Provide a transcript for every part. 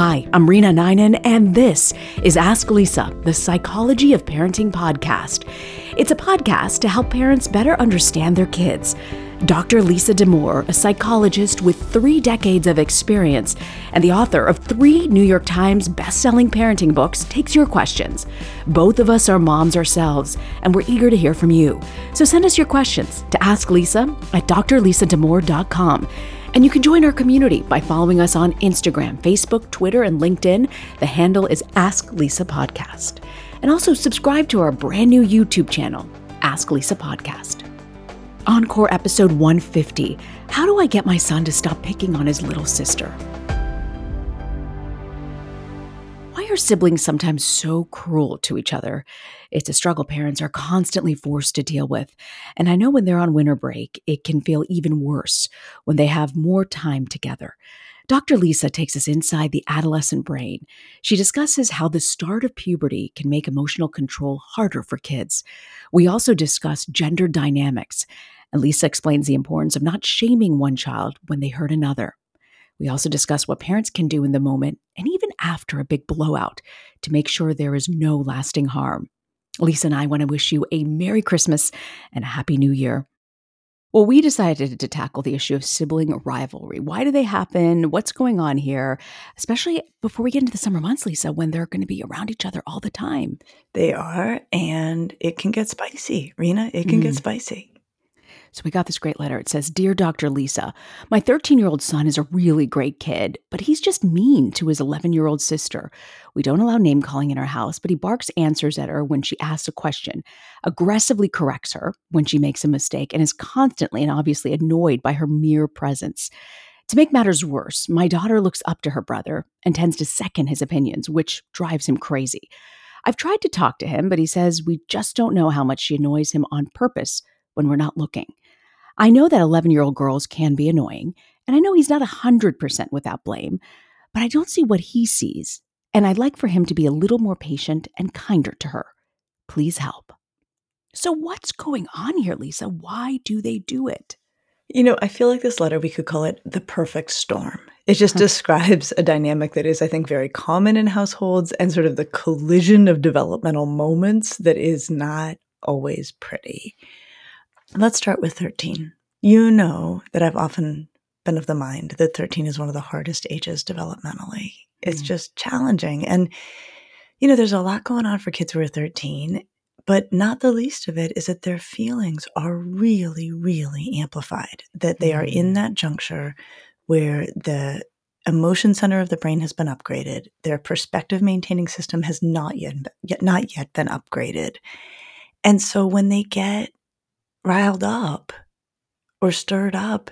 Hi, I'm Reena Ninan, and this is Ask Lisa, the Psychology of Parenting podcast. It's a podcast to help parents better understand their kids. Dr. Lisa Damour, a psychologist with three decades of experience and the author of three New York Times best-selling parenting books, takes your questions. Both of us are moms ourselves, and we're eager to hear from you. So send us your questions to Ask Lisa at drlisadamour.com. And you can join our community by following us on Instagram, Facebook, Twitter, and LinkedIn. The handle is Ask Lisa Podcast. And also subscribe to our brand new YouTube channel, Ask Lisa Podcast. Encore episode 150 How do I get my son to stop picking on his little sister? Are siblings sometimes so cruel to each other? It's a struggle parents are constantly forced to deal with. And I know when they're on winter break, it can feel even worse when they have more time together. Dr. Lisa takes us inside the adolescent brain. She discusses how the start of puberty can make emotional control harder for kids. We also discuss gender dynamics, and Lisa explains the importance of not shaming one child when they hurt another. We also discuss what parents can do in the moment and even after a big blowout to make sure there is no lasting harm. Lisa and I want to wish you a Merry Christmas and a Happy New Year. Well, we decided to tackle the issue of sibling rivalry. Why do they happen? What's going on here? Especially before we get into the summer months, Lisa, when they're going to be around each other all the time. They are, and it can get spicy, Reena. It can mm. get spicy. So we got this great letter. It says Dear Dr. Lisa, my 13 year old son is a really great kid, but he's just mean to his 11 year old sister. We don't allow name calling in our house, but he barks answers at her when she asks a question, aggressively corrects her when she makes a mistake, and is constantly and obviously annoyed by her mere presence. To make matters worse, my daughter looks up to her brother and tends to second his opinions, which drives him crazy. I've tried to talk to him, but he says we just don't know how much she annoys him on purpose when we're not looking. I know that 11 year old girls can be annoying, and I know he's not 100% without blame, but I don't see what he sees, and I'd like for him to be a little more patient and kinder to her. Please help. So, what's going on here, Lisa? Why do they do it? You know, I feel like this letter, we could call it the perfect storm. It just uh-huh. describes a dynamic that is, I think, very common in households and sort of the collision of developmental moments that is not always pretty. Let's start with 13. You know that I've often been of the mind that 13 is one of the hardest ages developmentally. It's mm. just challenging. And, you know, there's a lot going on for kids who are 13, but not the least of it is that their feelings are really, really amplified, that they are in mm. that juncture where the emotion center of the brain has been upgraded, their perspective maintaining system has not yet, yet not yet been upgraded. And so when they get riled up or stirred up,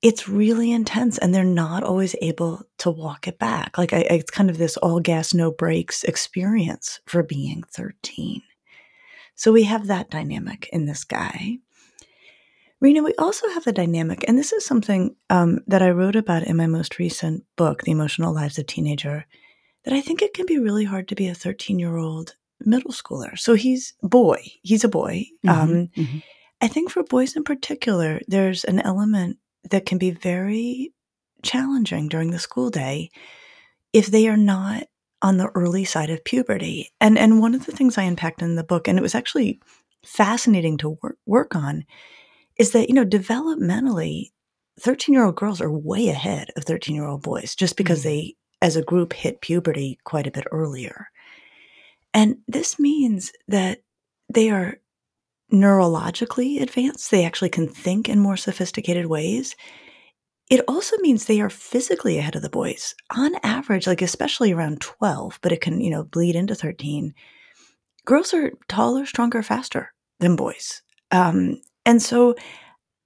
it's really intense and they're not always able to walk it back. Like I, it's kind of this all gas, no brakes experience for being 13. So we have that dynamic in this guy. Reena, we also have the dynamic, and this is something um, that I wrote about in my most recent book, The Emotional Lives of Teenager, that I think it can be really hard to be a 13 year old middle schooler. So he's boy, he's a boy. Mm-hmm, um, mm-hmm. I think for boys in particular, there's an element that can be very challenging during the school day if they are not on the early side of puberty. And and one of the things I unpacked in the book, and it was actually fascinating to work, work on, is that you know developmentally, thirteen year old girls are way ahead of thirteen year old boys just because Mm. they, as a group, hit puberty quite a bit earlier. And this means that they are neurologically advanced. They actually can think in more sophisticated ways. It also means they are physically ahead of the boys on average, like especially around 12, but it can, you know, bleed into 13. Girls are taller, stronger, faster than boys. Um, and so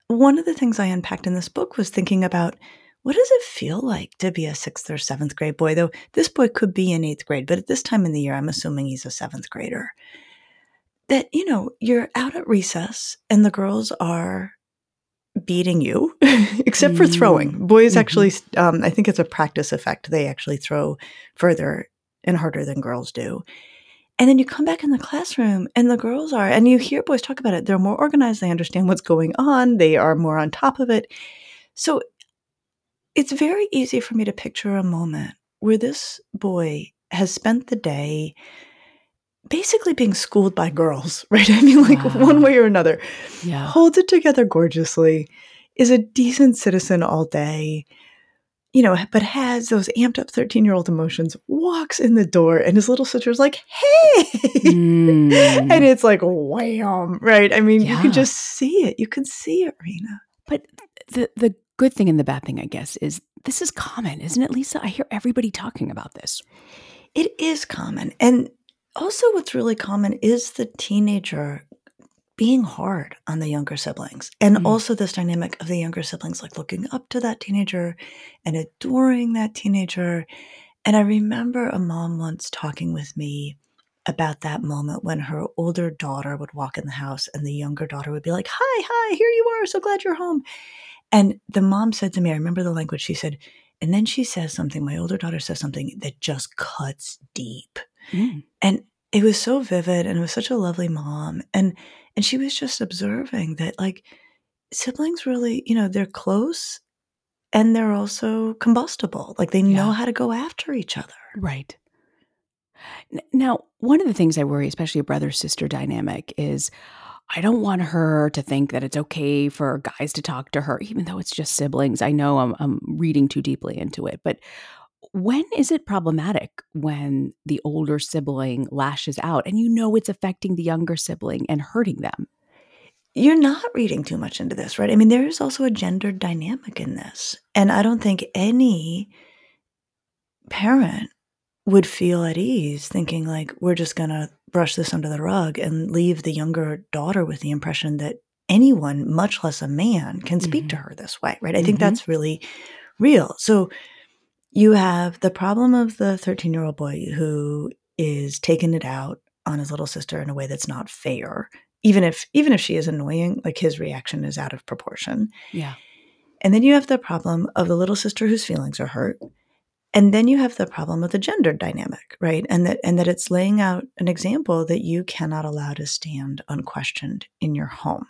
one of the things I unpacked in this book was thinking about what does it feel like to be a sixth or seventh grade boy? Though this boy could be in eighth grade, but at this time in the year, I'm assuming he's a seventh grader. That, you know, you're out at recess and the girls are beating you, except for throwing. Boys Mhm. actually, um, I think it's a practice effect. They actually throw further and harder than girls do. And then you come back in the classroom and the girls are, and you hear boys talk about it, they're more organized, they understand what's going on, they are more on top of it. So it's very easy for me to picture a moment where this boy has spent the day basically being schooled by girls, right? I mean, like Wow. one way or another, Yeah. holds it together gorgeously, is a decent citizen all day, you know, but has those amped up 13 year old emotions, walks in the door, and his little sister's like, hey. Mm. and it's like, wham, right? I mean, you can just see it. You can see it, Reena. But the the good thing and the bad thing, I guess, is this is common, isn't it, Lisa? I hear everybody talking about this. It is common. And also, what's really common is the teenager being hard on the younger siblings. And Mm. also, this dynamic of the younger siblings like looking up to that teenager and adoring that teenager. And I remember a mom once talking with me about that moment when her older daughter would walk in the house and the younger daughter would be like, Hi, hi, here you are. So glad you're home. And the mom said to me, I remember the language she said, and then she says something, my older daughter says something that just cuts deep. Mm. And it was so vivid and it was such a lovely mom. And and she was just observing that like siblings really, you know, they're close and they're also combustible. Like they know Yeah. how to go after each other. Right. Now, one of the things I worry, especially a brother sister dynamic, is I don't want her to think that it's okay for guys to talk to her, even though it's just siblings. I know I'm, I'm reading too deeply into it, but when is it problematic when the older sibling lashes out and you know it's affecting the younger sibling and hurting them? You're not reading too much into this, right? I mean, there is also a gendered dynamic in this. And I don't think any parent would feel at ease thinking like we're just going to brush this under the rug and leave the younger daughter with the impression that anyone, much less a man, can speak to Mhm. her this way, right? I think Mhm. that's really real. So you have the problem of the 13 year old boy who is taking it out on his little sister in a way that's not fair even if even if she is annoying like his reaction is out of proportion Yeah. and then you have the problem of the little sister whose feelings are hurt and then you have the problem of the gender dynamic right? And that and that it's laying out an example that you cannot allow to stand unquestioned in your home.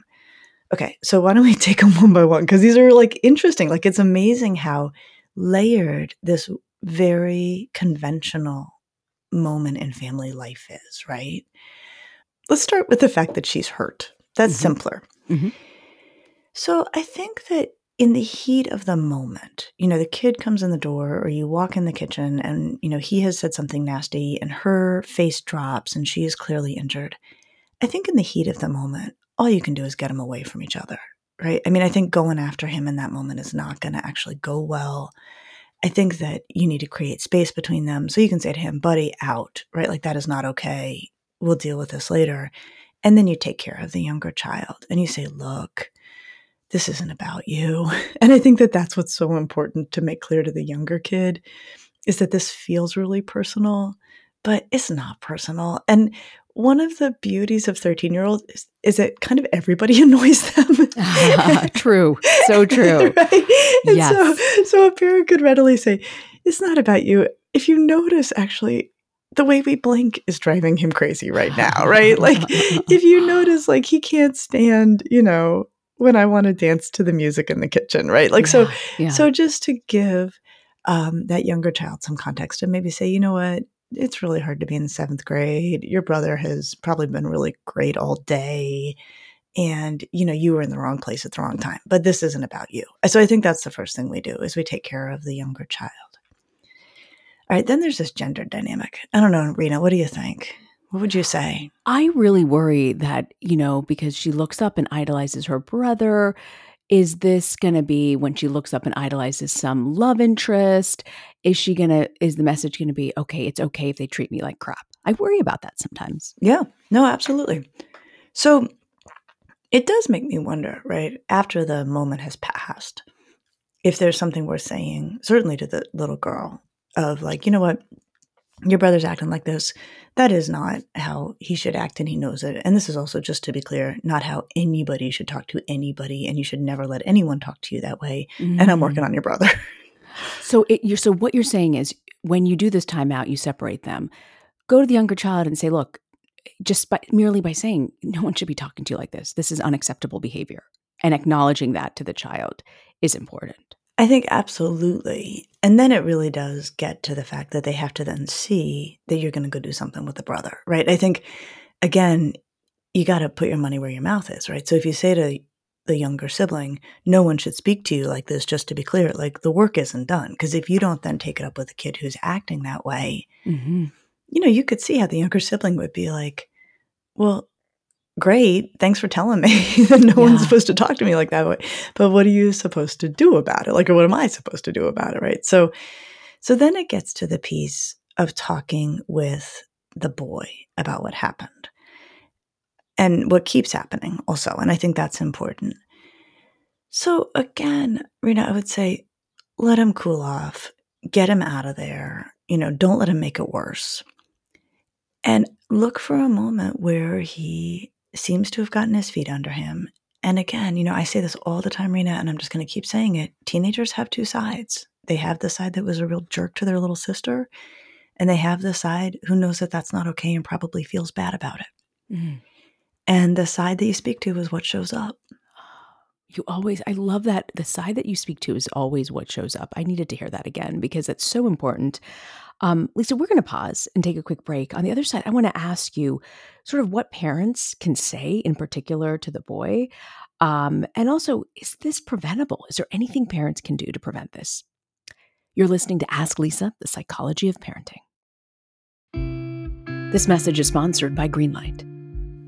Okay so why don't we take them one by one? Because these are like interesting. Like it's amazing how layered this very conventional moment in family life is right? Let's start with the fact that she's hurt. That's Mhm. simpler. Mhm. so I think that in the heat of the moment, you know, the kid comes in the door or you walk in the kitchen and, you know, he has said something nasty and her face drops and she is clearly injured. I think in the heat of the moment, all you can do is get them away from each other, right? I mean, I think going after him in that moment is not going to actually go well. I think that you need to create space between them. So you can say to him, buddy, out, right? Like, that is not okay. We'll deal with this later. And then you take care of the younger child and you say, look, this isn't about you. And I think that that's what's so important to make clear to the younger kid is that this feels really personal, but it's not personal. And one of the beauties of 13 year olds is, is, that kind of everybody annoys them. true. So true. right? yes. So, so a parent could readily say, it's not about you. If you notice, actually, the way we blink is driving him crazy right now, right? like, if you notice, like, he can't stand, you know, when I want to dance to the music in the kitchen, right? Like, yeah, so, yeah. so just to give um, that younger child some context and maybe say, you know what, it's really hard to be in seventh grade. Your brother has probably been really great all day. And, you know, you were in the wrong place at the wrong time, but this isn't about you. So I think that's the first thing we do is we take care of the younger child. All right, then there's this gender dynamic. I don't know, Reena, what do you think? What would you say? I really worry that, you know, because she looks up and idolizes her brother, is this going to be when she looks up and idolizes some love interest? Is she going to, is the message going to be, okay, it's okay if they treat me like crap? I worry about that sometimes. Yeah, no, absolutely. So it does make me wonder, right, after the moment has passed, if there's something worth saying, certainly to the little girl, of like, you know what, your brother's acting like this. That is not how he should act, and he knows it. And this is also, just to be clear, not how anybody should talk to anybody, and you should never let anyone talk to you that way. Mm-hmm. And I'm working mm-hmm. on your brother. so, it, you're, so what you're saying is, when you do this timeout, you separate them. Go to the younger child and say, "Look, just by merely by saying no one should be talking to you like this. This is unacceptable behavior." And acknowledging that to the child is important. I think absolutely. And then it really does get to the fact that they have to then see that you're going to go do something with the brother, right? I think, again, you got to put your money where your mouth is, right? So if you say to the younger sibling, no one should speak to you like this, just to be clear, like the work isn't done. Because if you don't then take it up with a kid who's acting that way, mm-hmm. you know, you could see how the younger sibling would be like, well, great thanks for telling me that no yeah. one's supposed to talk to me like that way. But what are you supposed to do about it? Like or what am i supposed to do about it right? So so then it gets to the piece of talking with the boy about what happened and what keeps happening also and i think that's important. So again Reena i would say let him cool off get him out of there you know don't let him make it worse. And look for a moment where he seems to have gotten his feet under him. And again, you know, I say this all the time, Reena, and I'm just going to keep saying it. Teenagers have two sides. They have the side that was a real jerk to their little sister, and they have the side who knows that that's not okay and probably feels bad about it. Mm. And the side that you speak to is what shows up. You always, I love that. The side that you speak to is always what shows up. I needed to hear that again because it's so important. Um, Lisa, we're going to pause and take a quick break. On the other side, I want to ask you sort of what parents can say in particular to the boy. Um, and also, is this preventable? Is there anything parents can do to prevent this? You're listening to Ask Lisa, the psychology of parenting. This message is sponsored by Greenlight.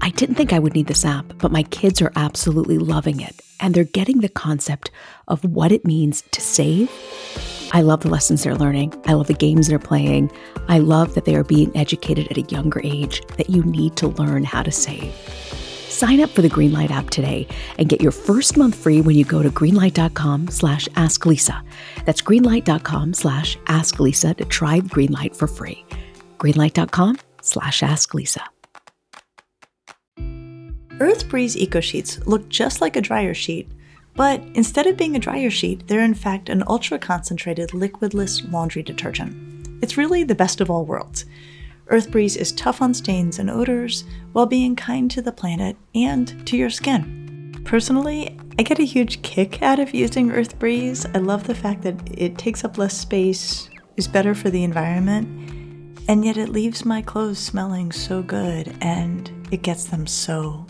I didn't think I would need this app, but my kids are absolutely loving it and they're getting the concept of what it means to save. I love the lessons they're learning. I love the games they're playing. I love that they are being educated at a younger age that you need to learn how to save. Sign up for the Greenlight app today and get your first month free when you go to greenlight.com slash asklisa. That's greenlight.com slash asklisa to try Greenlight for free. greenlight.com slash asklisa. Earth Breeze Eco Sheets look just like a dryer sheet, but instead of being a dryer sheet, they're in fact an ultra concentrated liquidless laundry detergent. It's really the best of all worlds. Earth Breeze is tough on stains and odors while being kind to the planet and to your skin. Personally, I get a huge kick out of using Earth Breeze. I love the fact that it takes up less space, is better for the environment, and yet it leaves my clothes smelling so good and it gets them so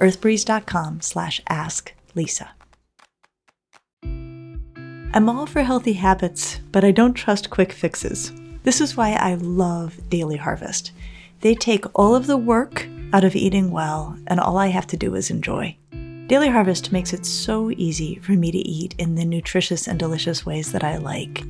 earthbreeze.com slash asklisa. I'm all for healthy habits, but I don't trust quick fixes. This is why I love Daily Harvest. They take all of the work out of eating well, and all I have to do is enjoy. Daily Harvest makes it so easy for me to eat in the nutritious and delicious ways that I like.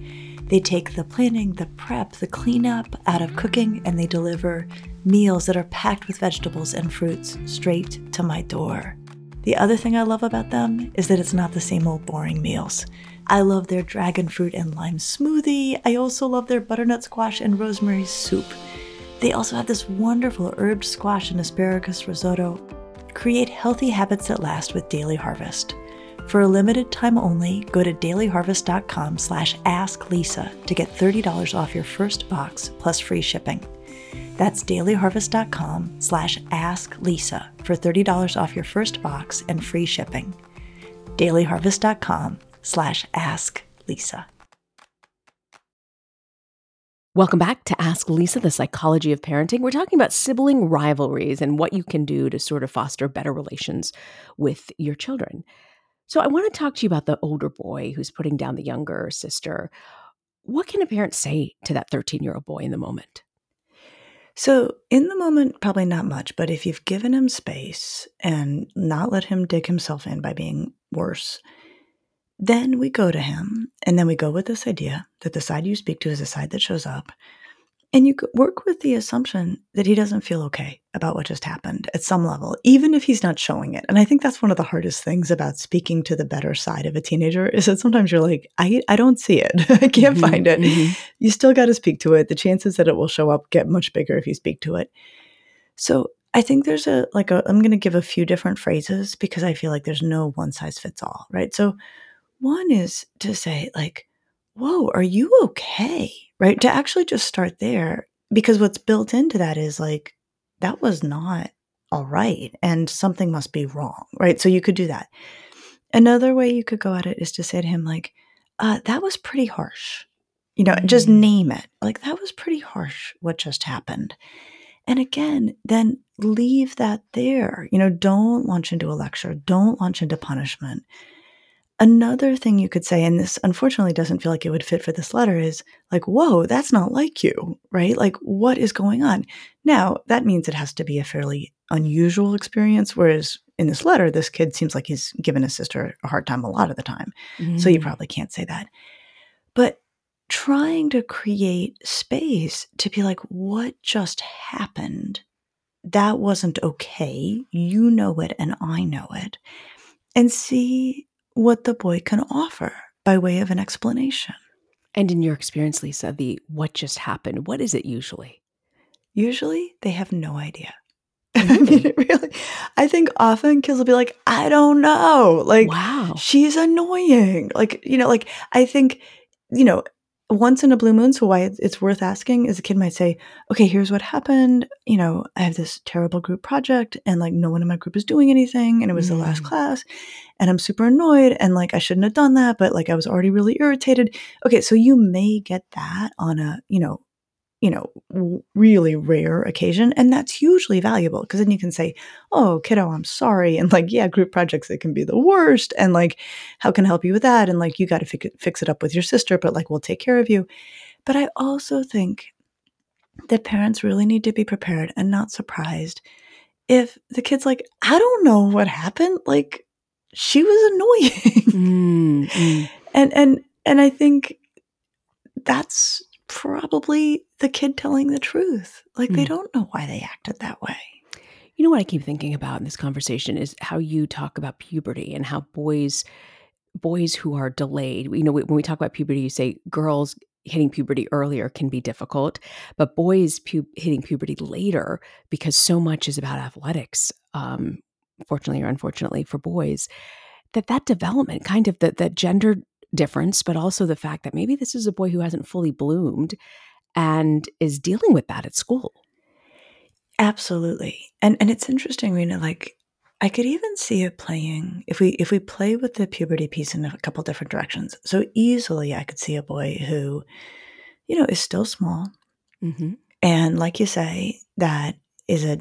They take the planning, the prep, the cleanup out of cooking, and they deliver meals that are packed with vegetables and fruits straight to my door. The other thing I love about them is that it's not the same old boring meals. I love their dragon fruit and lime smoothie. I also love their butternut squash and rosemary soup. They also have this wonderful herbed squash and asparagus risotto. Create healthy habits that last with Daily Harvest. For a limited time only, go to dailyharvest.com slash asklisa to get $30 off your first box plus free shipping. That's dailyharvest.com slash asklisa for $30 off your first box and free shipping. dailyharvest.com slash asklisa. Welcome back to Ask Lisa, the psychology of parenting. We're talking about sibling rivalries and what you can do to sort of foster better relations with your children. So, I want to talk to you about the older boy who's putting down the younger sister. What can a parent say to that 13 year old boy in the moment? So, in the moment, probably not much, but if you've given him space and not let him dig himself in by being worse, then we go to him, and then we go with this idea that the side you speak to is the side that shows up. And you could work with the assumption that he doesn't feel okay about what just happened at some level, even if he's not showing it. And I think that's one of the hardest things about speaking to the better side of a teenager is that sometimes you're like, I, I don't see it. I can't mm-hmm, find it. Mm-hmm. You still got to speak to it. The chances that it will show up get much bigger if you speak to it. So I think there's a, like a, I'm going to give a few different phrases because I feel like there's no one size fits all, right? So one is to say, like, whoa, are you okay? Right? To actually just start there, because what's built into that is like, that was not all right, and something must be wrong, right? So you could do that. Another way you could go at it is to say to him, like, uh, that was pretty harsh. You know, mm-hmm. just name it. Like, that was pretty harsh what just happened. And again, then leave that there. You know, don't launch into a lecture, don't launch into punishment. Another thing you could say, and this unfortunately doesn't feel like it would fit for this letter, is like, whoa, that's not like you, right? Like, what is going on? Now, that means it has to be a fairly unusual experience, whereas in this letter, this kid seems like he's given his sister a hard time a lot of the time. Mm-hmm. So you mm. probably can't say that. But trying to create space to be like, what just happened? That wasn't okay. You know it, and I know it. And see what the boy can offer by way of an explanation. And in your experience, Lisa, the what just happened, what is it usually? Usually they have no idea. Mm-hmm. I mean, really, I think often kids will be like, I don't know. Like, wow, she's annoying. Like, you know, like I think, you know, once in a blue moon, so why it's worth asking is a kid might say, okay, here's what happened. You know, I have this terrible group project and like no one in my group is doing anything. And it was mm. the last mm. class and I'm super annoyed. And like, I shouldn't have done that, but like I was already really irritated. Okay. So you may get that on a, you know, you know, really rare occasion. And that's hugely valuable because then you can say, Oh, kiddo, I'm sorry. And like, yeah, group projects, it can be the worst. And like, how can I help you with that? And like, you got to fi- fix it up with your sister, but like, we'll take care of you. But I also think that parents really need to be prepared and not surprised if the kid's like, I don't know what happened. Like, she was annoying. mm-hmm. And, and, and I think that's probably the kid telling the truth. Like mm. they don't know why they acted that way. You know what I keep thinking about in this conversation is how you talk about puberty and how boys boys who are delayed, you know, when we talk about puberty, you say girls hitting puberty earlier can be difficult, but boys pu- hitting puberty later because so much is about athletics, um, fortunately or unfortunately for boys, that that development, kind of that that gender difference, but also the fact that maybe this is a boy who hasn't fully bloomed and is dealing with that at school. Absolutely. And and it's interesting, Reena, like I could even see it playing if we if we play with the puberty piece in a couple different directions. So easily I could see a boy who, you know, is still small. Mm-hmm. And like you say, that is a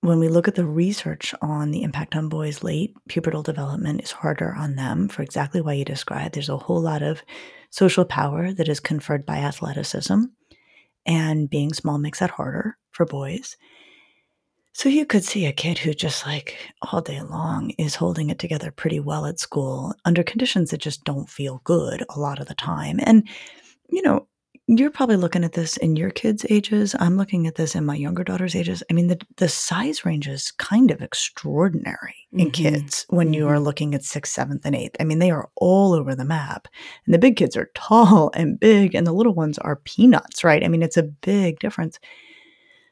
when we look at the research on the impact on boys late pubertal development is harder on them for exactly why you described. There's a whole lot of social power that is conferred by athleticism, and being small makes that harder for boys. So you could see a kid who just like all day long is holding it together pretty well at school under conditions that just don't feel good a lot of the time. And, you know, you're probably looking at this in your kids' ages. I'm looking at this in my younger daughter's ages. I mean, the, the size range is kind of extraordinary in Mhm. kids when you are looking at sixth, seventh, and eighth. I mean, they are all over the map. And the big kids are tall and big, and the little ones are peanuts, right? I mean, it's a big difference.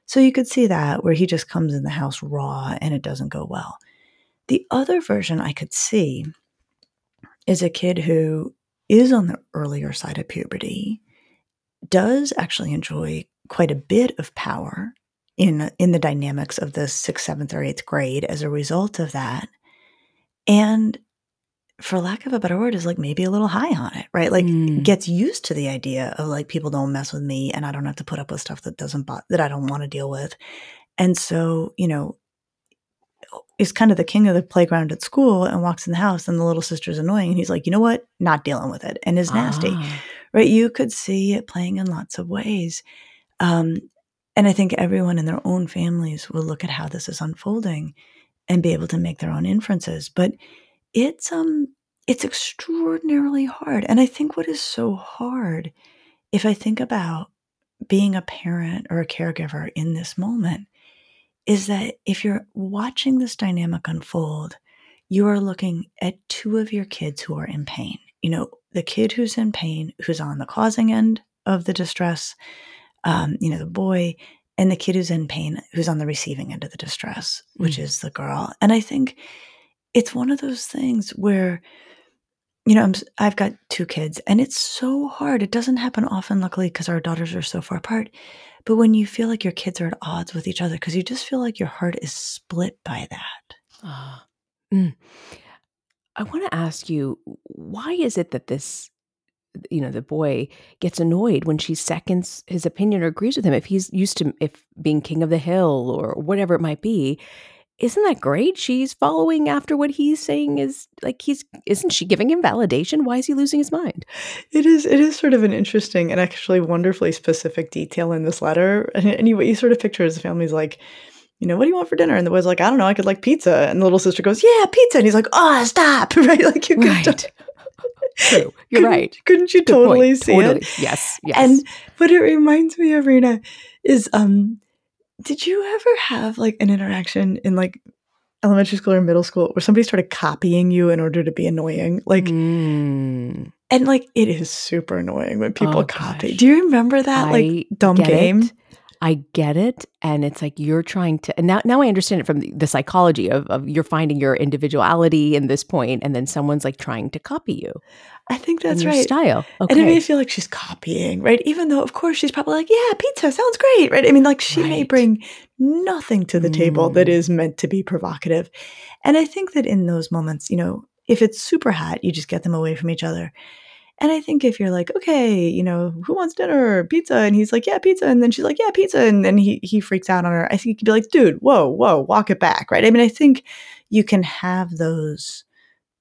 So you could see that where he just comes in the house raw and it doesn't go well. The other version I could see is a kid who is on the earlier side of puberty, does actually enjoy quite a bit of power in in the dynamics of the sixth, seventh, or eighth grade as a result of that, and for lack of a better word, is like maybe a little high on it, right? Like Mm. gets used to the idea of like people don't mess with me, and I don't have to put up with stuff that doesn't bo- that I don't want to deal with, and so you know is kind of the king of the playground at school and walks in the house and the little sister's annoying and he's like you know what not dealing with it and is nasty Ah. Right? You could see it playing in lots of ways. Um, and I think everyone in their own families will look at how this is unfolding and be able to make their own inferences. But it's um it's extraordinarily hard. And I think what is so hard, if I think about being a parent or a caregiver in this moment, is that if you're watching this dynamic unfold, you are looking at two of your kids who are in pain. You know, the kid who's in pain, who's on the causing end of the distress, um, you know, the boy, and the kid who's in pain, who's on the receiving end of the distress, which Mm. is the girl. And I think it's one of those things where, you know, I'm, s- I've got two kids, and it's so hard. It doesn't happen often, luckily, because our daughters are so far apart. But when you feel like your kids are at odds with each other, because you just feel like your heart is split by that. Ah. Mm. I want to ask you, why is it that this, you know, the boy gets annoyed when she seconds his opinion or agrees with him? If he's used to if being king of the hill or whatever it might be, isn't that great? She's following after what he's saying is like he's isn't she giving him validation? Why is he losing his mind? It is. It is sort of an interesting and actually wonderfully specific detail in this letter. And, and you, sort of picture his family's like, you know, what do you want for dinner? And the boy's like, I don't know. I could like pizza. And the little sister goes, Yeah, pizza. And he's like, Oh, stop! Right? Like you could. Right. True. You're couldn't- right. Couldn't you Good point. totally see Totally. it? Yes. Yes. And what it reminds me of, Reena, is um, did you ever have like an interaction in like elementary school or middle school where somebody started copying you in order to be annoying? Like, Mm. and like it is super annoying when people Oh, copy. gosh. Do you remember that like dumb game? It. I get it, and it's like you're trying to. And now, now I understand it from the, the psychology of, of you're finding your individuality in this point, and then someone's like trying to copy you. I think that's your right. Style. Okay. And it me feel like she's copying, right? Even though, of course, she's probably like, "Yeah, pizza sounds great," right? I mean, like she may bring nothing to the table that Mm. meant to be provocative. And I think that in those moments, you know, if it's super hot, you just get them away from each other. And I think if you're like, okay, you know, who wants dinner? Pizza. And he's like, yeah, pizza. And then she's like, yeah, pizza. And then he he freaks out on her. I think you could be like, dude, whoa, whoa, walk it back, right? I mean, I think you can have those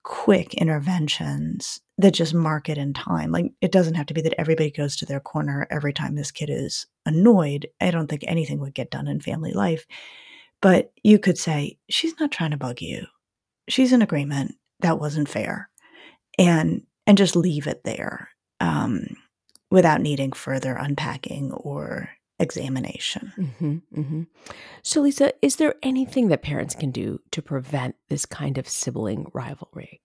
quick interventions that just mark it in time. Like it doesn't have to be that everybody goes to their corner every time this kid is annoyed. I don't think anything would get done in family life. But you could say, she's not trying to bug you. She's in agreement. That wasn't fair. And and just leave it there um, without needing further unpacking or examination. hmm hmm So, Lisa, is there anything that parents can do to prevent this kind of sibling rivalry?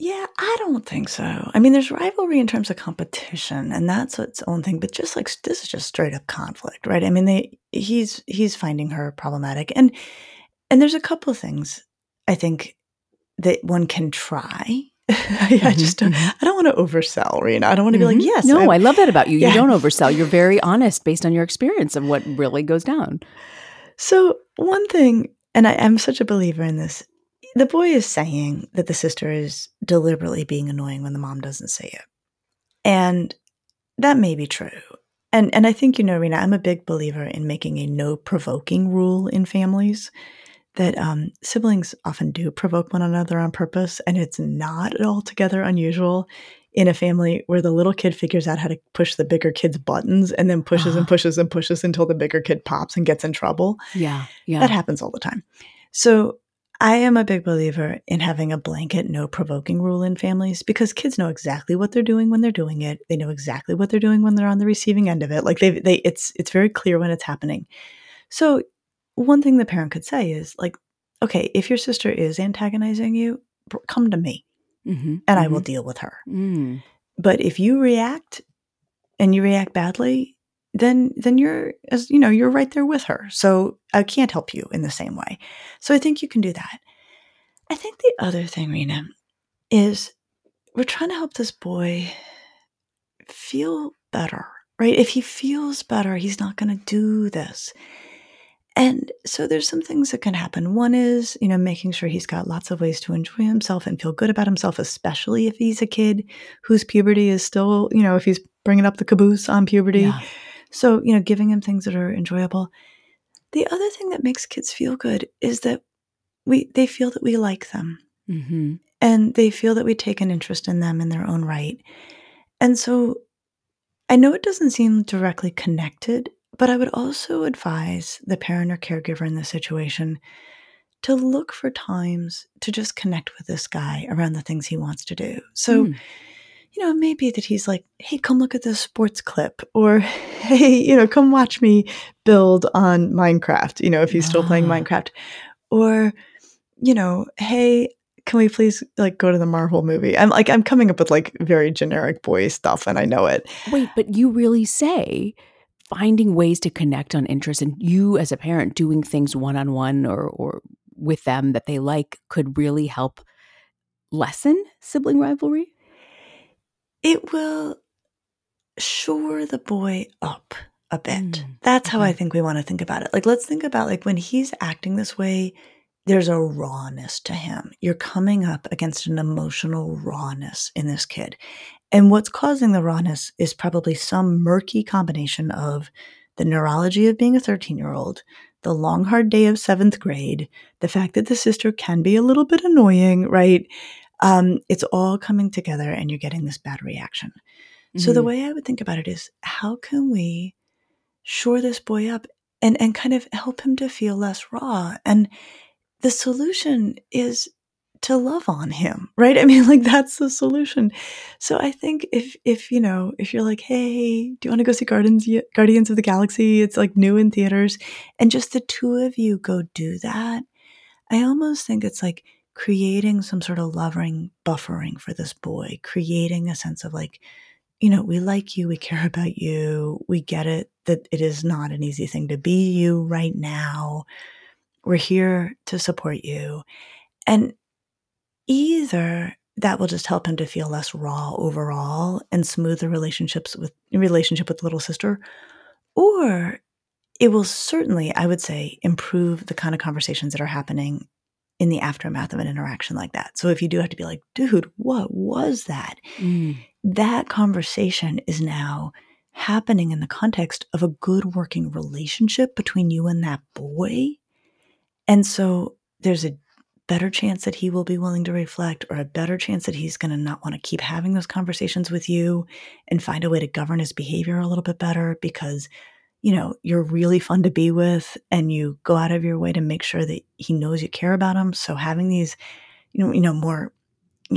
Yeah, I don't think so. I mean, there's rivalry in terms of competition, and that's its own thing. But just like this is just straight up conflict, right? I mean, they he's he's finding her problematic, and and there's a couple of things I think that one can try. I, I Mhm, just don't, mhm. I don't want to oversell, Reena. I don't want to be like, Mhm. yes, No, I- I love that about you. Yeah. You don't oversell. You're very honest based on your experience of what really goes down. So one thing, and I, I'm such a believer in this. The boy is saying that the sister is deliberately being annoying when the mom doesn't say it. And that may be true. And and I think you know, Reena, I'm a big believer in making a no provoking rule in families. That um, siblings often do provoke one another on purpose, and it's not altogether unusual in a family where the little kid figures out how to push the bigger kid's buttons and then pushes Uh-huh. and pushes and pushes until the bigger kid pops and gets in trouble. Yeah. Yeah. That happens all the time. So I am a big believer in having a blanket no provoking rule in families because kids know exactly what they're doing when they're doing it. They know exactly what they're doing when they're on the receiving end of it. Like they they it's it's very clear when it's happening. So one thing the parent could say is like, okay, if your sister is antagonizing you, come to me mm-hmm. and I will deal with her. Mm. But if you react and you react badly, then then you're as you know, you're right there with her. So I can't help you in the same way. So I think you can do that. I think the other thing, Reena, is we're trying to help this boy feel better, right? If he feels better, he's not going to do this. And so there's some things that can happen. One is, you know, making sure he's got lots of ways to enjoy himself and feel good about himself, especially if he's a kid whose puberty is still, you know, if he's bringing up the caboose on puberty. Yeah. So, you know, giving him things that are enjoyable. The other thing that makes kids feel good is that we they feel that we like them Mm-hmm. and they feel that we take an interest in them in their own right. And so I know it doesn't seem directly connected, but I would also advise the parent or caregiver in this situation to look for times to just connect with this guy around the things he wants to do. So, Mm. you know, it may be that he's like, hey, come look at this sports clip, or hey, you know, come watch me build on Minecraft, you know, if he's still playing Ah. Minecraft. Or, you know, hey, can we please like go to the Marvel movie? I'm like, I'm coming up with like very generic boy stuff and I know it. Wait, but you really say finding ways to connect on interest and you as a parent doing things one on one or or with them that they like could really help lessen sibling rivalry? It will shore the boy up a bit. Mm, That's how I think we want to think about it. Like, let's think about like when he's acting this way, there's a rawness to him. You're coming up against an emotional rawness in this kid. And what's causing the rawness is probably some murky combination of the neurology of being a 13 year old, the long, hard day of seventh grade, the fact that the sister can be a little bit annoying, right? Um, it's all coming together and you're getting this bad reaction. So the Mhm. way I would think about it is how can we shore this boy up and, and kind of help him to feel less raw? And the solution is to love on him, right? I mean, like that's the solution. So I think if if you know, if you're like, hey, do you want to go see Guardians Guardians of the Galaxy? It's like new in theaters, and just the two of you go do that. I almost think it's like creating some sort of loving buffering for this boy, creating a sense of like, you know, we like you, we care about you, we get it that it is not an easy thing to be you right now. We're here to support you. And either that will just help him to feel less raw overall and smooth the relationships with relationship with the little sister, or it will certainly, I would say, improve the kind of conversations that are happening in the aftermath of an interaction like that. So if you do have to be like, dude, what was that? Mm. That conversation is now happening in the context of a good working relationship between you and that boy. And so there's a better chance that he will be willing to reflect, or a better chance that he's going to not want to keep having those conversations with you and find a way to govern his behavior a little bit better because, you know, you're really fun to be with and you go out of your way to make sure that he knows you care about him. So having these, you know, you know, more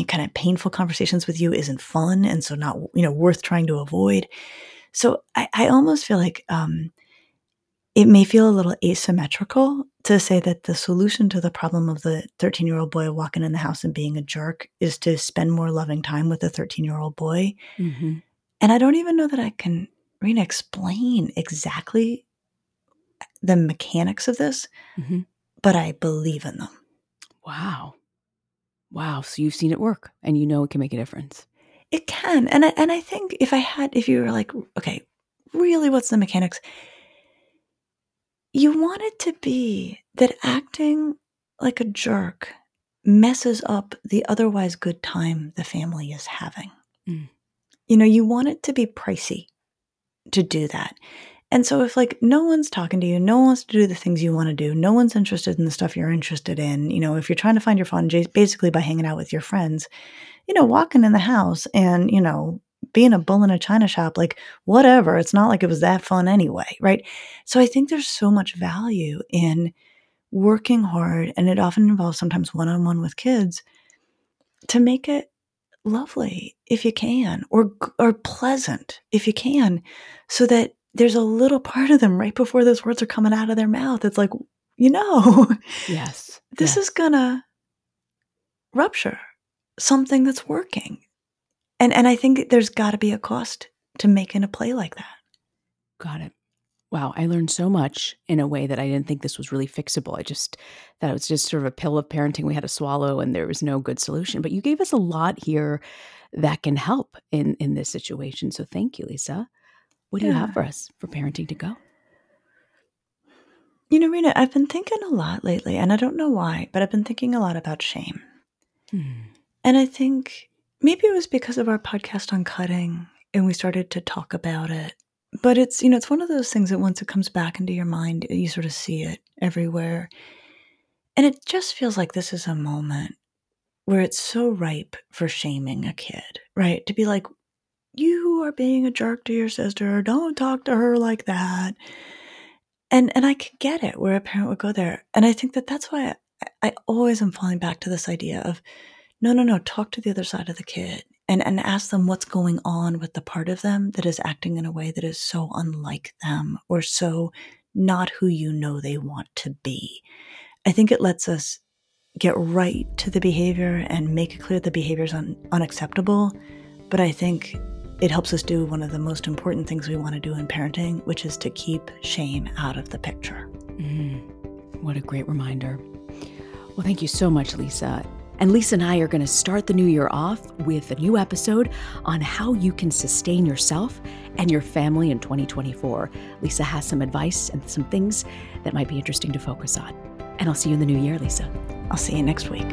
kind of painful conversations with you isn't fun and so not, you know, worth trying to avoid. So I, I almost feel like um, it may feel a little asymmetrical to say that the solution to the problem of the 13 year old boy walking in the house and being a jerk is to spend more loving time with the 13 year old boy. hmm And I don't even know that I can really explain exactly the mechanics of this, Mhm. but I believe in them. Wow. Wow. So you've seen it work and you know it can make a difference. It can. And I, and I think if I had, if you were like, okay, really, what's the mechanics? You want it to be that acting like a jerk messes up the otherwise good time the family is having. Mm. You know, you want it to be pricey to do that. And so if like no one's talking to you, no one wants to do the things you want to do, no one's interested in the stuff you're interested in, you know, if you're trying to find your fun basically by hanging out with your friends, you know, walking in the house and, you know, being a bull in a china shop, like whatever, it's not like it was that fun anyway, right? So I think there's so much value in working hard and it often involves sometimes one-on-one with kids to make it lovely if you can or or pleasant if you can so that there's a little part of them right before those words are coming out of their mouth. It's like, you know, yes, this yes. is gonna rupture something that's working. And and I think there's got to be a cost to making a play like that. Got it. Wow, I learned so much in a way that I didn't think this was really fixable. I just thought it was just sort of a pill of parenting we had to swallow and there was no good solution. But you gave us a lot here that can help in in this situation. So thank you, Lisa. What do yeah. you have for us for parenting to go? You know, Reena, I've been thinking a lot lately, and I don't know why, but I've been thinking a lot about shame. Hmm. And I think maybe it was because of our podcast on cutting and we started to talk about it. But it's, you know, it's one of those things that once it comes back into your mind, you sort of see it everywhere. And it just feels like this is a moment where it's so ripe for shaming a kid, right? To be like, you are being a jerk to your sister. Don't talk to her like that. And and I can get it where a parent would go there. And I think that that's why I, I always am falling back to this idea of no, no, no, talk to the other side of the kid and, and ask them what's going on with the part of them that is acting in a way that is so unlike them or so not who you know they want to be. I think it lets us get right to the behavior and make it clear the behavior is un- unacceptable. But I think it helps us do one of the most important things we want to do in parenting, which is to keep shame out of the picture. Mm, what a great reminder. Well, thank you so much, Lisa. And Lisa and I are going to start the new year off with a new episode on how you can sustain yourself and your family in 2024. Lisa has some advice and some things that might be interesting to focus on. And I'll see you in the new year, Lisa. I'll see you next week.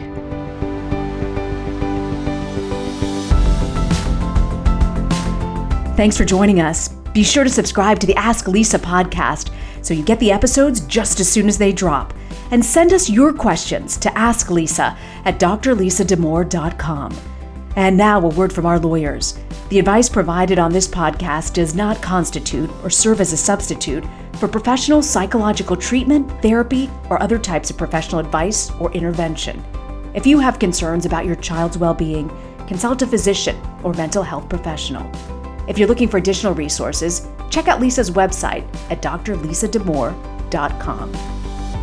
Thanks for joining us. Be sure to subscribe to the Ask Lisa podcast so you get the episodes just as soon as they drop. And send us your questions to Ask Lisa at drlisadamour.com. And now, a word from our lawyers. The advice provided on this podcast does not constitute or serve as a substitute for professional psychological treatment, therapy, or other types of professional advice or intervention. If you have concerns about your child's well being, consult a physician or mental health professional. If you're looking for additional resources, check out Lisa's website at drlisadamour.com.